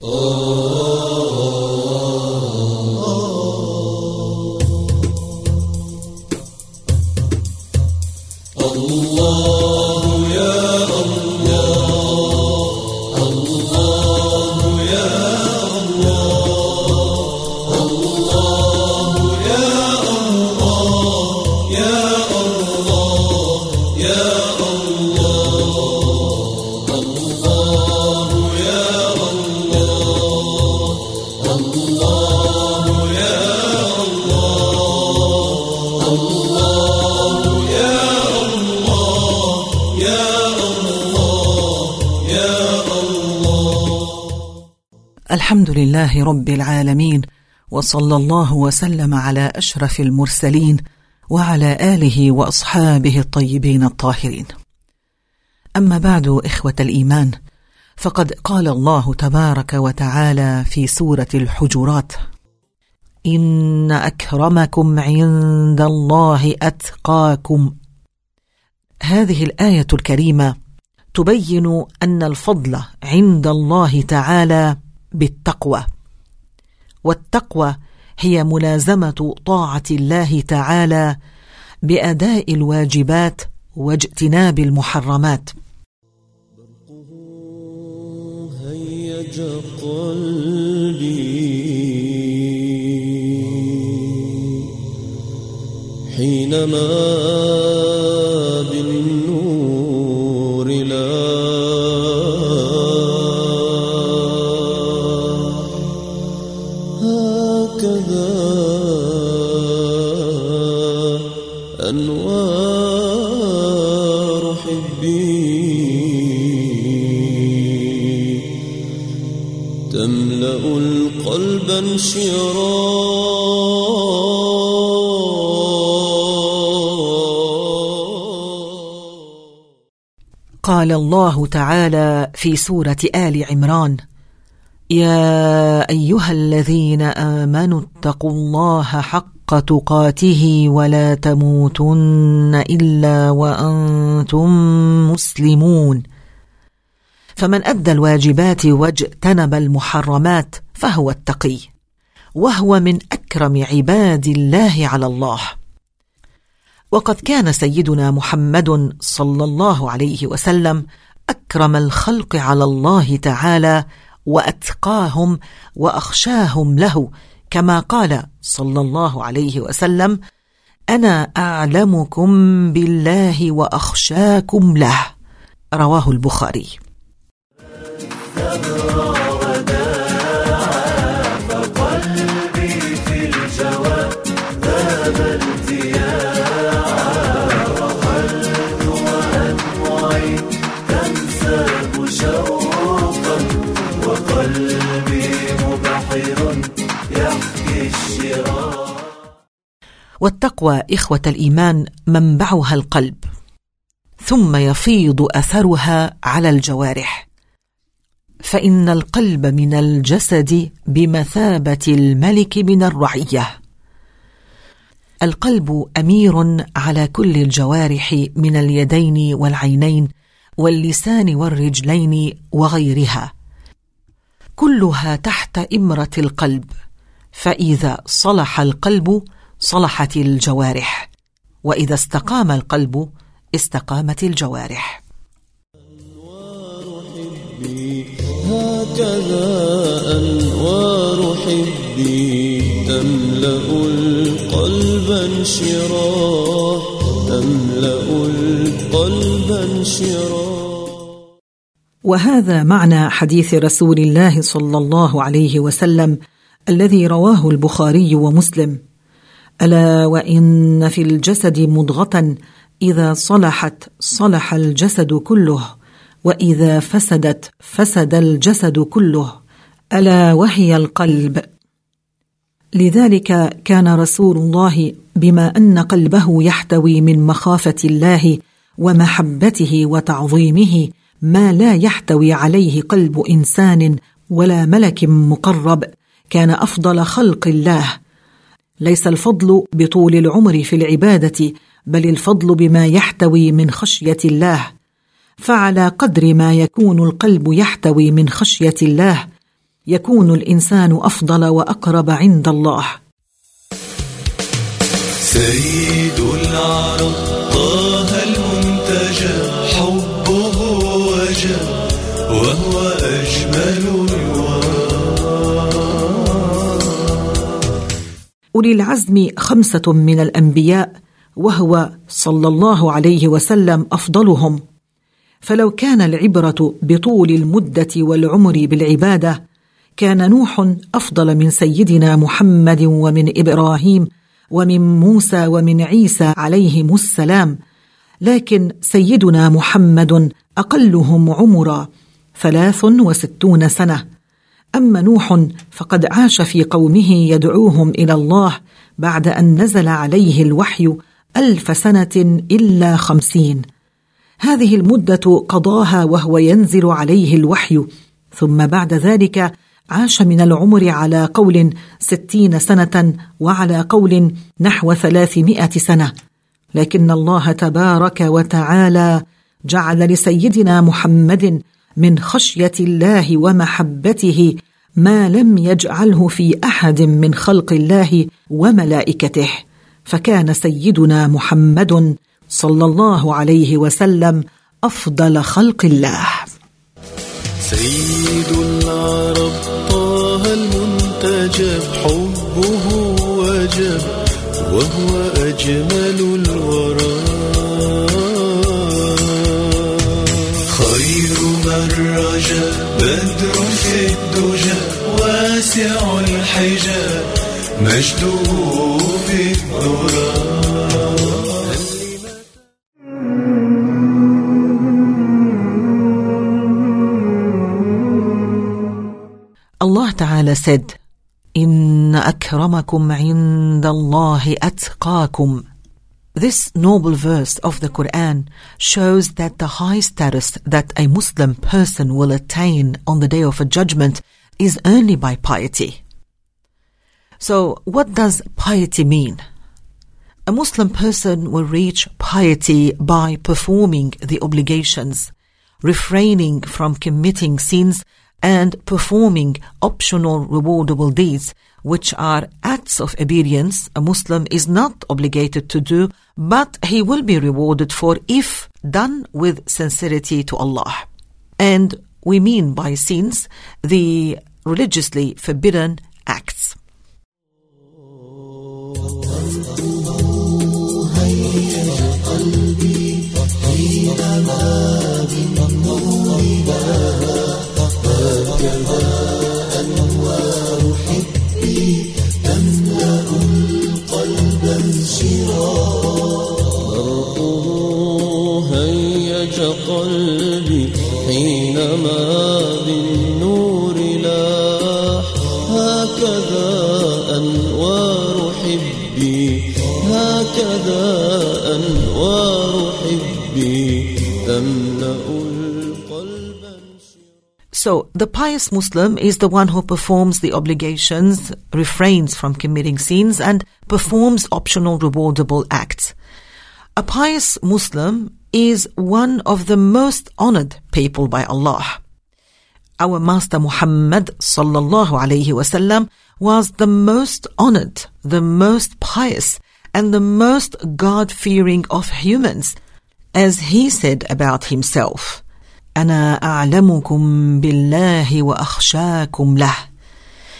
Oh. الحمد لله رب العالمين وصلى الله وسلم على أشرف المرسلين وعلى آله وأصحابه الطيبين الطاهرين. أما بعد إخوة الإيمان فقد قال الله تبارك وتعالى في سورة الحجرات إن أكرمكم عند الله أتقاكم. هذه الآية الكريمة تبين أن الفضل عند الله تعالى بالتقوى. والتقوى هي ملازمة طاعة الله تعالى بأداء الواجبات واجتناب المحرمات. حينما قال الله تعالى في سورة آل عمران يا أيها الذين آمنوا اتقوا الله حق تقاته ولا تموتن إلا وأنتم مسلمون. فمن أدى الواجبات واجتنب المحرمات فهو التقي وهو من أكرم عباد الله على الله. وقد كان سيدنا محمد صلى الله عليه وسلم أكرم الخلق على الله تعالى وأتقاهم وأخشاهم له كما قال صلى الله عليه وسلم أنا أعلمكم بالله وأخشاكم له. رواه البخاري. والتقوى إخوة الإيمان منبعها القلب ثم يفيض أثرها على الجوارح. فإن القلب من الجسد بمثابة الملك من الرعية. القلب أمير على كل الجوارح من اليدين والعينين واللسان والرجلين وغيرها. كلها تحت إمرة القلب فإذا صلح القلب صلحت الجوارح. وإذا استقام القلب استقامت الجوارح. هكذا أنوار حبي تملأ القلب انشراح تملأ القلب انشراح. وهذا معنى حديث رسول الله صلى الله عليه وسلم الذي رواه البخاري ومسلم. ألا وإن في الجسد مضغة إذا صلحت صلح الجسد كله وإذا فسدت فسد الجسد كله. ألا وهي القلب. لذلك كان رسول الله بما أن قلبه يحتوي من مخافة الله ومحبته وتعظيمه ما لا يحتوي عليه قلب إنسان ولا ملك مقرب. كان أفضل خلق الله. ليس الفضل بطول العمر في العبادة بل الفضل بما يحتوي من خشية الله. فعلى قدر ما يكون القلب يحتوي من خشية الله يكون الإنسان أفضل وأقرب عند الله. سيد العرب طه المنتجى حبه وجه وهو أجمل أولي العزم خمسة من الأنبياء وهو صلى الله عليه وسلم أفضلهم. فلو كان العبرة بطول المدة والعمر بالعبادة كان نوح أفضل من سيدنا محمد ومن إبراهيم ومن موسى ومن عيسى عليهم السلام. لكن سيدنا محمد أقلهم عمرا ثلاث وستون سنة. أما نوح فقد عاش في قومه يدعوهم إلى الله بعد أن نزل عليه الوحي ألف سنة إلا خمسين. هذه المدة قضاها وهو ينزل عليه الوحي ثم بعد ذلك عاش من العمر على قول ستين سنة وعلى قول نحو ثلاثمائة سنة. لكن الله تبارك وتعالى جعل لسيدنا محمد من خشية الله ومحبته ما لم يجعله في أحد من خلق الله وملائكته. فكان سيدنا محمد صلى الله عليه وسلم أفضل خلق الله. سيد العرب طه المنتجب حبه وجب وهو أجمل الورى من رجا بدر في الدجى واسع الحجاب مجده في الذرى Allah Ta'ala said, إن أكرمكم عند الله أتقاكم. This noble verse of the Quran shows that the high status that a Muslim person will attain on the day of judgment is only by piety. So, what does piety mean? A Muslim person will reach piety by performing the obligations, refraining from committing sins, and performing optional rewardable deeds, which are acts of obedience a Muslim is not obligated to do, but he will be rewarded for if done with sincerity to Allah. And we mean by sins the religiously forbidden acts. حينما بالنور لاح هكذا أنوار حبي هكذا أنوار حبي تملأ القلب So, the pious Muslim is the one who performs the obligations, refrains from committing sins, and performs optional rewardable acts. A pious Muslim is one of the most honored people by Allah. Our Master Muhammad sallallahu alayhi wasallam was the most honored, the most pious, and the most God-fearing of humans, as he said about himself. أنا أعلمكم بالله وأخشاكم له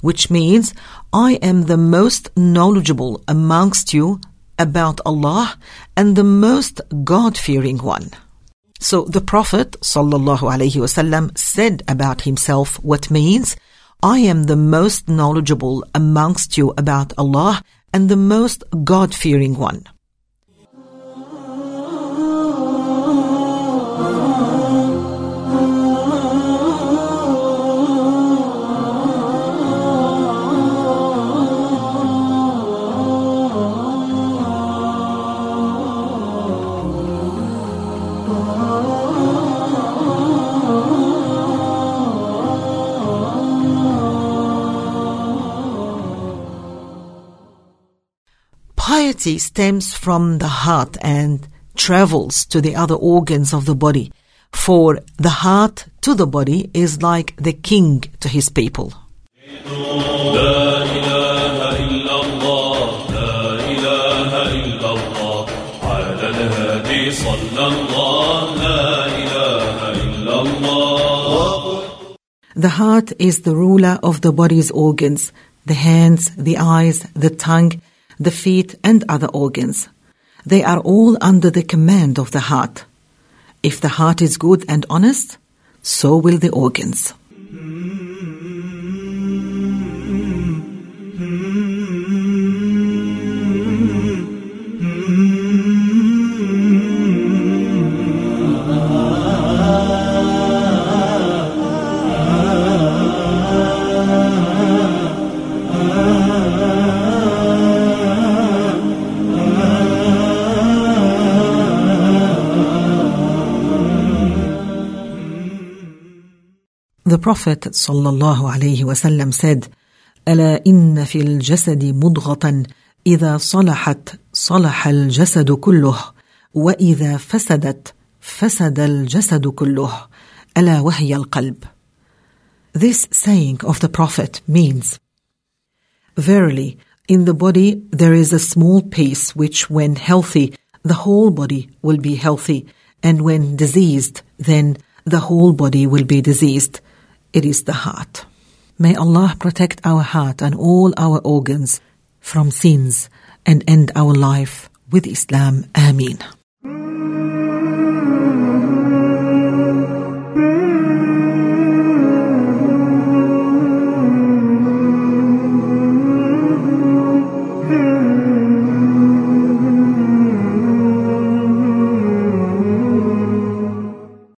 which means I am the most knowledgeable amongst you about Allah and the most God-fearing one. So the Prophet wasallam said about himself what means I am the most knowledgeable amongst you about Allah and the most God-fearing one. Stems from the heart and travels to the other organs of the body, for the heart to the body is like the king to his people. The heart is the ruler of the body's organs, the hands, the eyes, the tongue, the feet, and other organs. They are all under the command of the heart. If the heart is good and honest, so will the organs. The Prophet sallallahu alayhi wasallam said, ألا إن في الجسد مضغة إذا صلحت صلح الجسد كله وإذا فسدت فسد الجسد كله ألا وهي القلب. This saying of the Prophet means, Verily, in the body there is a small piece which when healthy, the whole body will be healthy, and when diseased, then the whole body will be diseased. It is the heart. May Allah protect our heart and all our organs from sins and end our life with Islam. Ameen.